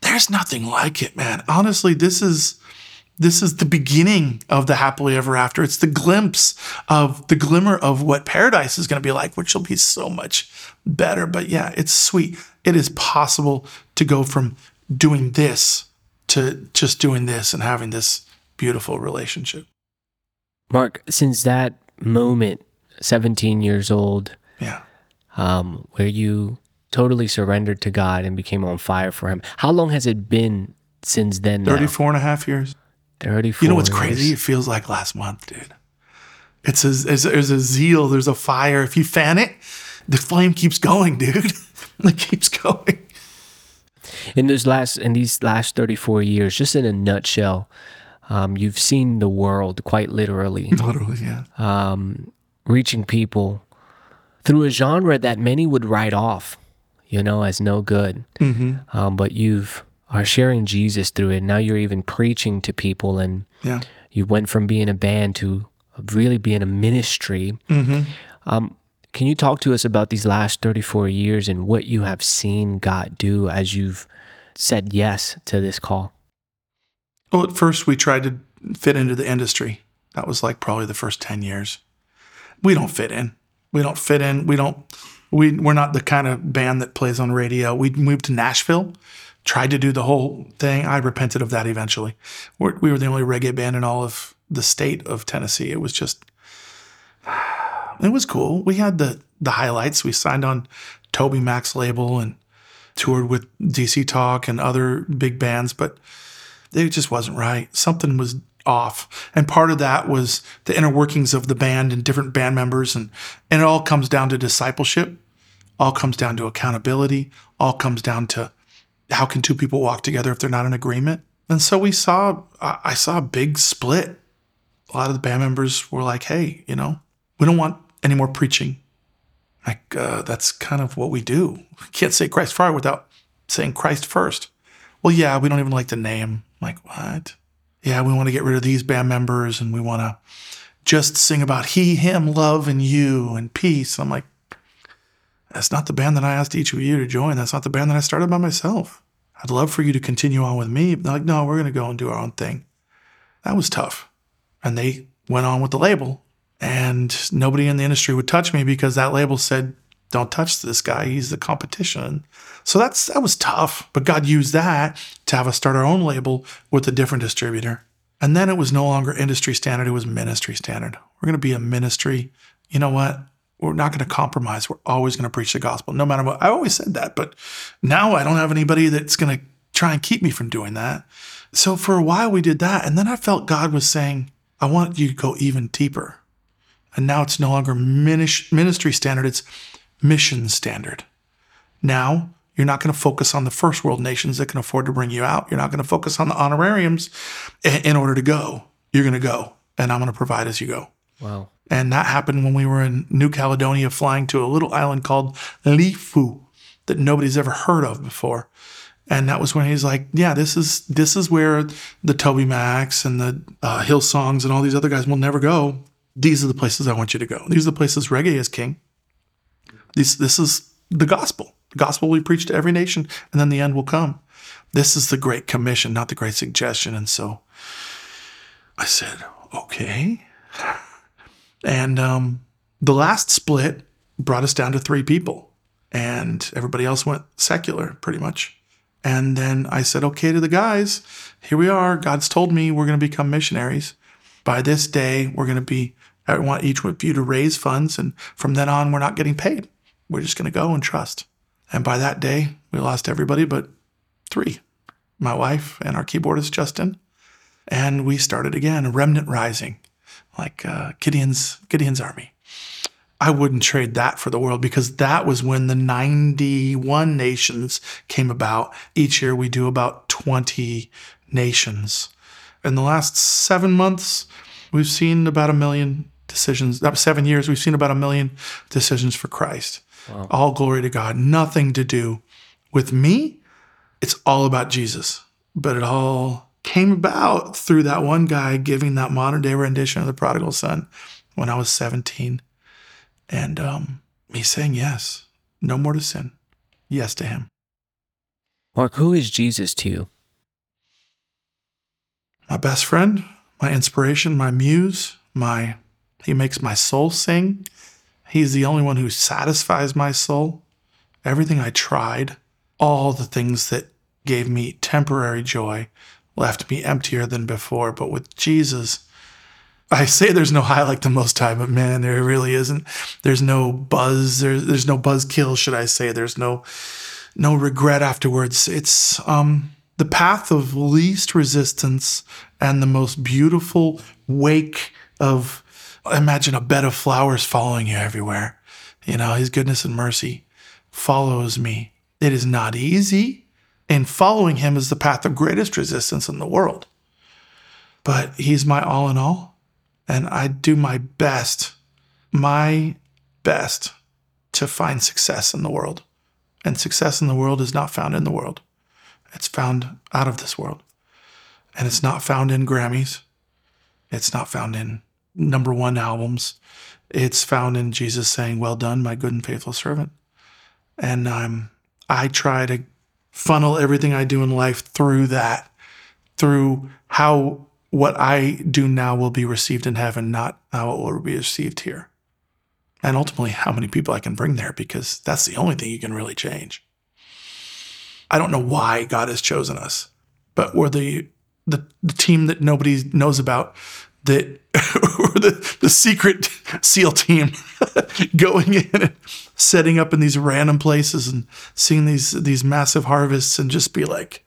there's nothing like it, man. Honestly, this is this is the beginning of the happily ever after. It's the glimpse of the glimmer of what paradise is going to be like, which will be so much better. But yeah, it's sweet. It is possible to go from doing this to just doing this and having this beautiful relationship. Mark, since that moment, 17 years old, yeah, um, where you totally surrendered to God and became on fire for Him. How long has it been since then? 34 now? and a half years. 34. You know what's years. crazy? It feels like last month, dude. It's a, there's, there's a zeal, there's a fire. If you fan it, the flame keeps going, dude. [LAUGHS] it keeps going. In those last in these last 34 years, just in a nutshell, um, you've seen the world quite literally, Literally, yeah. um, reaching people through a genre that many would write off, you know, as no good. Um, but you've are sharing Jesus through it. Now you're even preaching to people, and Yeah. you went from being a band to really being a ministry. Um, can you talk to us about these last 34 years and what you have seen God do as you've said yes to this call? Well, at first we tried to fit into the industry. That was like probably the first 10 years. We don't fit in. We don't fit in. We don't, we, we're not the kind of band that plays on radio. We moved to Nashville, tried to do the whole thing. I repented of that eventually. We're, we were the only reggae band in all of the state of Tennessee. It was just, [SIGHS] it was cool. We had the, the highlights. We signed on TobyMac's label and toured with DC Talk and other big bands, but it just wasn't right. Something was off. And part of that was the inner workings of the band and different band members. And, and it all comes down to discipleship, all comes down to accountability, all comes down to how can two people walk together if they're not in agreement. And so we saw, I saw a big split. A lot of the band members were like, hey, you know, we don't want any more preaching. Like, uh, that's kind of what we do. We can't say Christafari without saying Christ first. Well, yeah, we don't even like the name. I'm like, what? Yeah, we want to get rid of these band members and we want to just sing about he, him, love, and you and peace. I'm like, that's not the band that I asked each of you to join. That's not the band that I started by myself. I'd love for you to continue on with me. They're like, no, we're going to go and do our own thing. That was tough. And they went on with the label. And nobody in the industry would touch me because that label said, don't touch this guy. He's the competition. So that's that was tough. But God used that to have us start our own label with a different distributor. And then it was no longer industry standard, it was ministry standard. We're going to be a ministry. You know what? We're not going to compromise. We're always going to preach the gospel, no matter what. I always said that, but now I don't have anybody that's going to try and keep me from doing that. So for a while we did that. And then I felt God was saying, I want you to go even deeper. And now it's no longer ministry standard, it's mission standard. Now you're not going to focus on the first world nations that can afford to bring you out. You're not going to focus on the honorariums in order to go. You're going to go, and I'm going to provide as you go. Wow. And that happened when we were in New Caledonia flying to a little island called Lifou that nobody's ever heard of before. And that was when he's like, yeah, this is this is where the TobyMacs and the uh, Hillsongs and all these other guys will never go. These are the places I want you to go. These are the places reggae is king. This this is the gospel. The gospel we preach to every nation, and then the end will come. This is the great commission, not the great suggestion. And so I said, okay. And um, the last split brought us down to three people, and everybody else went secular pretty much. And then I said, okay, to the guys, here we are. God's told me we're going to become missionaries. By this day, we're going to be, I want each of you to raise funds. And from then on, we're not getting paid. We're just going to go and trust. And by that day, we lost everybody but three my wife and our keyboardist, Justin. And we started again, a remnant rising, like uh, Gideon's, Gideon's army. I wouldn't trade that for the world because that was when the 91 nations came about. Each year we do about 20 nations. In the last seven months, we've seen about a million decisions. Seven years, we've seen about a million decisions for Christ. All glory to God. Nothing to do with me. It's all about Jesus. But it all came about through that one guy giving that modern day rendition of the prodigal son when I was 17 and um, me saying yes, no more to sin, yes to him. Mark, who is Jesus to you? My best friend, my inspiration, my muse, my he makes my soul sing. He's the only one who satisfies my soul. Everything I tried, all the things that gave me temporary joy, left me emptier than before. But with Jesus, I say there's no high like the most high, but man, there really isn't. There's no buzz. There's there's no buzz kill, should I say? There's no no regret afterwards. It's um the path of least resistance and the most beautiful wake of imagine a bed of flowers following you everywhere. You know, his goodness and mercy follows me. It is not easy, and following him is the path of greatest resistance in the world. But he's my all in all, and I do my best, my best to find success in the world. And success in the world is not found in the world, it's found out of this world. And it's not found in Grammys, it's not found in number one albums. It's found in Jesus saying, Well done, my good and faithful servant. And um, I try to funnel everything I do in life through that, through how what I do now will be received in heaven, not how it will be received here. And ultimately, how many people I can bring there, because that's the only thing you can really change. I don't know why God has chosen us, but we're the the, the team that nobody knows about that [LAUGHS] the, the secret SEAL team [LAUGHS] going in and setting up in these random places and seeing these these massive harvests and just be like,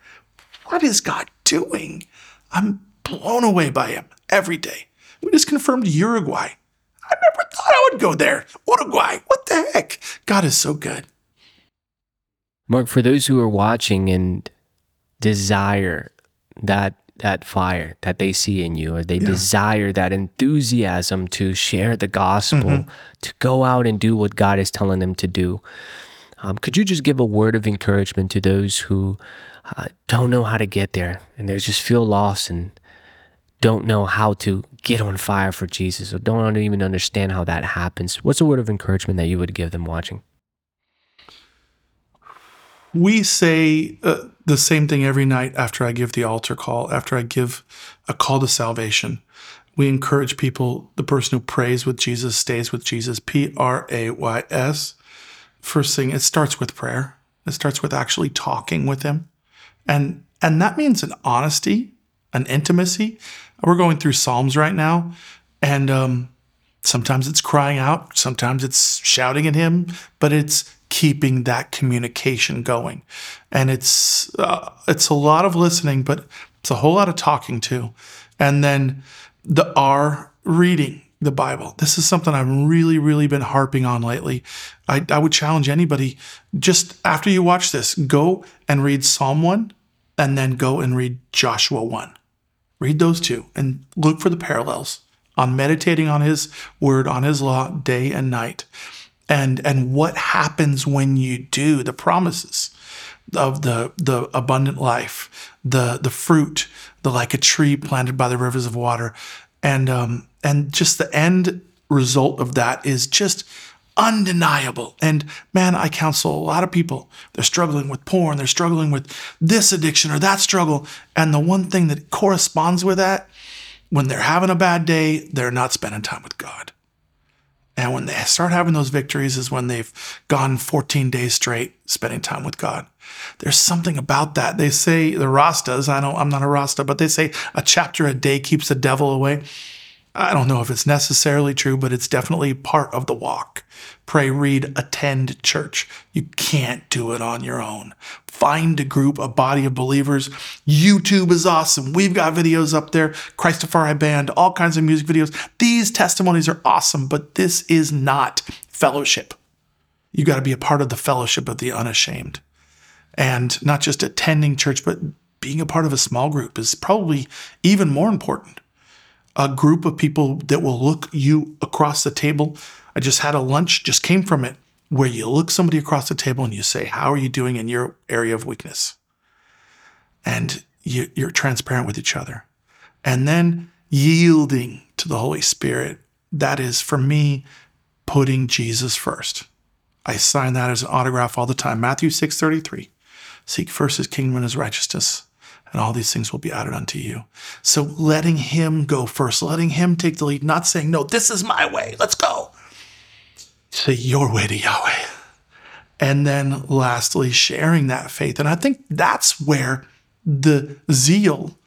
what is God doing? I'm blown away by him every day. We just confirmed Uruguay. I never thought I would go there. Uruguay. What the heck? God is so good. Mark, for those who are watching and desire that that fire that they see in you, or they yeah. desire that enthusiasm to share the gospel, mm-hmm. to go out and do what God is telling them to do. Um, could you just give a word of encouragement to those who uh, don't know how to get there and they just feel lost and don't know how to get on fire for Jesus or don't even understand how that happens? What's a word of encouragement that you would give them watching? we say uh, the same thing every night after I give the altar call, after I give a call to salvation. We encourage people, the person who prays with Jesus stays with Jesus, P R A Y S. First thing, it starts with prayer. It starts with actually talking with him. And and that means an honesty, an intimacy. We're going through Psalms right now, and um, sometimes it's crying out, sometimes it's shouting at him, but it's keeping that communication going. And it's uh, it's a lot of listening, but it's a whole lot of talking too. And then the R reading the Bible. This is something I've really, really been harping on lately. I, I would challenge anybody just after you watch this, go and read Psalm 1 and then go and read Joshua 1. Read those two and look for the parallels on meditating on his word, on his law, day and night. And and what happens when you do the promises of the the abundant life the the fruit the like a tree planted by the rivers of water. And um and just the end result of that is just undeniable. And man i counsel a lot of people. They're struggling with porn. They're struggling with this addiction or that struggle. And the one thing that corresponds with that when they're having a bad day they're not spending time with god and when they start having those victories is when they've gone 14 days straight spending time with God. There's something about that. They say the Rastas, I don't I'm not a Rasta, but they say a chapter a day keeps the devil away. I don't know if it's necessarily true, but it's definitely part of the walk. Pray, read, attend church. You can't do it on your own. Find a group, a body of believers. YouTube is awesome. We've got videos up there, Christafari Band, all kinds of music videos. These testimonies are awesome, but this is not fellowship. You got to be a part of the fellowship of the unashamed. And not just attending church, but being a part of a small group is probably even more important a group of people that will look you across the table. I just had a lunch, just came from it, where you look somebody across the table and you say, How are you doing in your area of weakness? And you, you're transparent with each other. And then yielding to the Holy Spirit. That is, for me, putting Jesus first. I sign that as an autograph all the time. Matthew 6 33. Seek first his kingdom and his righteousness and all these things will be added unto you. So letting him go first, letting him take the lead, not saying, no, this is my way, let's go. Say your way to Yahweh. And then lastly, sharing that faith. And I think that's where the zeal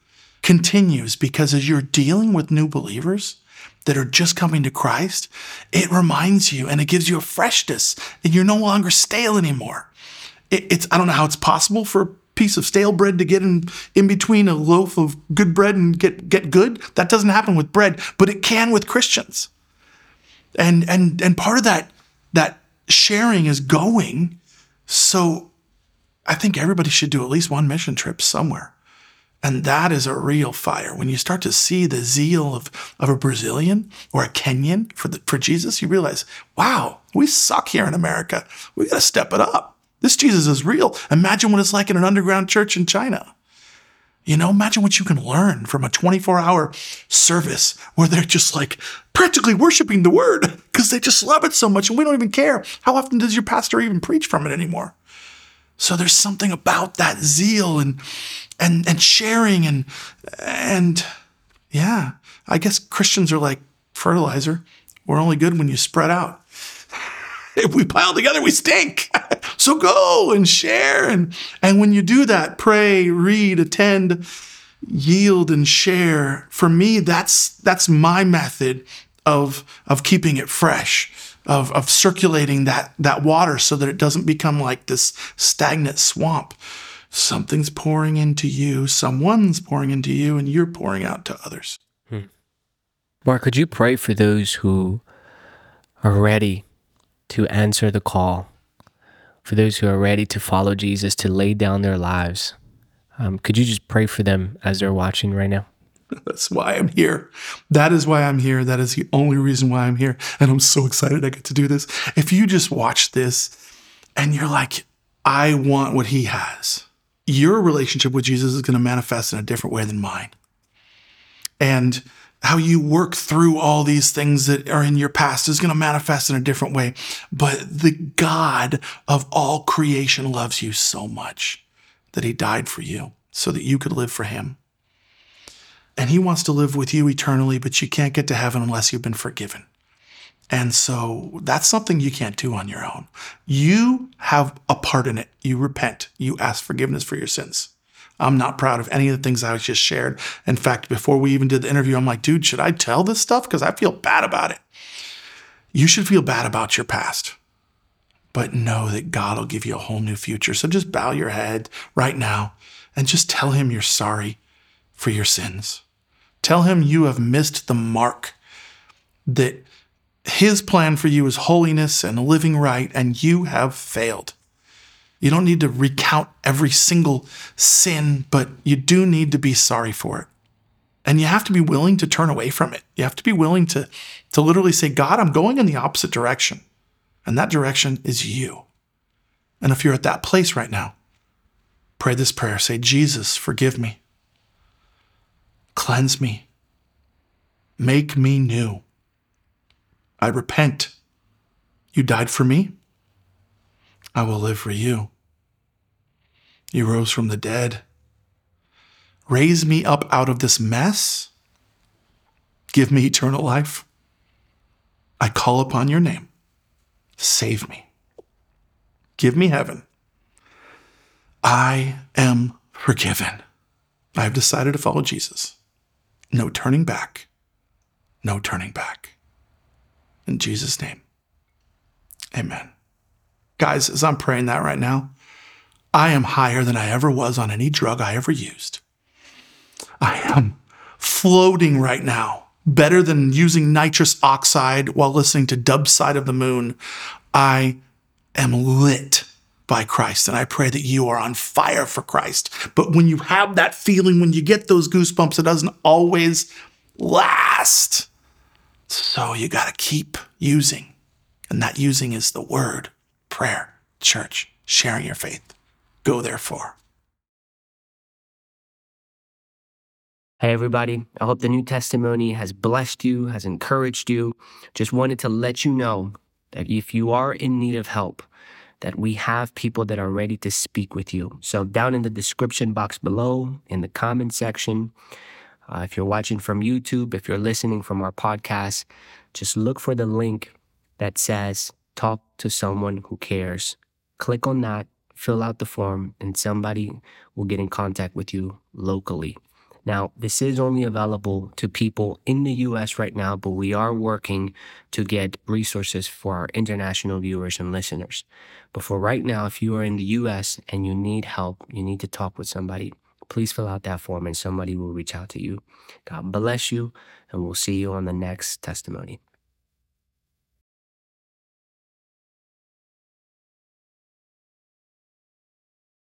continues because as you're dealing with new believers, that are just coming to Christ, it reminds you and it gives you a freshness and you're no longer stale anymore. It, it's, I don't know how it's possible for piece of stale bread to get in, in between a loaf of good bread and get, get good. That doesn't happen with bread, but it can with Christians. And and and part of that that sharing is going. So I think everybody should do at least one mission trip somewhere. And that is a real fire. When you start to see the zeal of, of a Brazilian or a Kenyan for the, for Jesus, you realize, wow, we suck here in America. We got to step it up. This Jesus is real. Imagine what it's like in an underground church in China. You know, imagine what you can learn from a 24 hour service where they're just like practically worshiping the word because they just love it so much and we don't even care. How often does your pastor even preach from it anymore? So there's something about that zeal and and and sharing and and yeah, I guess Christians are like fertilizer. We're only good when you spread out. [LAUGHS] If we pile together, we stink. [LAUGHS] so go and share and and when you do that, pray, read, attend, yield and share. For me, that's that's my method of of keeping it fresh of, of circulating that, that water so that it doesn't become like this stagnant swamp. Something's pouring into you, someone's pouring into you, and you're pouring out to others. Hmm. Mark, could you pray for those who are ready to answer the call, for those who are ready to follow Jesus, to lay down their lives? Um, could you just pray for them as they're watching right now? That's why I'm here. That is why I'm here. That is the only reason why I'm here. And I'm so excited I get to do this. If you just watch this and you're like, I want what he has, your relationship with Jesus is going to manifest in a different way than mine. And how you work through all these things that are in your past is going to manifest in a different way. But the God of all creation loves you so much that he died for you so that you could live for him and he wants to live with you eternally, but you can't get to heaven unless you've been forgiven. And so that's something you can't do on your own. You have a part in it. You repent. You ask forgiveness for your sins. I'm not proud of any of the things I just shared. In fact, before we even did the interview, I'm like, dude, should I tell this stuff? Because I feel bad about it. You should feel bad about your past, but know that God will give you a whole new future. So just bow your head right now and just tell him you're sorry for your sins. Tell him you have missed the mark, that his plan for you is holiness and living right, and you have failed. You don't need to recount every single sin, but you do need to be sorry for it. And you have to be willing to turn away from it. You have to be willing to, to literally say, God, I'm going in the opposite direction. And that direction is you. And if you're at that place right now, pray this prayer. Say, Jesus, forgive me. Cleanse me. Make me new. I repent. You died for me. I will live for you. You rose from the dead. Raise me up out of this mess. Give me eternal life. I call upon your name. Save me. Give me heaven. I am forgiven. I have decided to follow Jesus. No turning back. No turning back. In Jesus' name, amen. Guys, as I'm praying that right now, I am higher than I ever was on any drug I ever used. I am floating right now, better than using nitrous oxide while listening to Dub Side of the Moon. I am lit by Christ. And I pray that you are on fire for Christ. But when you have that feeling, when you get those goosebumps, it doesn't always last. So you got to keep using. And that using is the word, prayer, church, sharing your faith. Go there therefore. Hey, everybody. I hope the new testimony has blessed you, has encouraged you. Just wanted to let you know that if you are in need of help, that we have people that are ready to speak with you. So, down in the description box below, in the comment section, uh, if you're watching from YouTube, if you're listening from our podcast, just look for the link that says Talk to Someone Who Cares. Click on that, fill out the form, and somebody will get in contact with you locally. Now, this is only available to people in the US right now, but we are working to get resources for our international viewers and listeners. But for right now, if you are in the US and you need help, you need to talk with somebody, please fill out that form and somebody will reach out to you. God bless you, and we'll see you on the next testimony.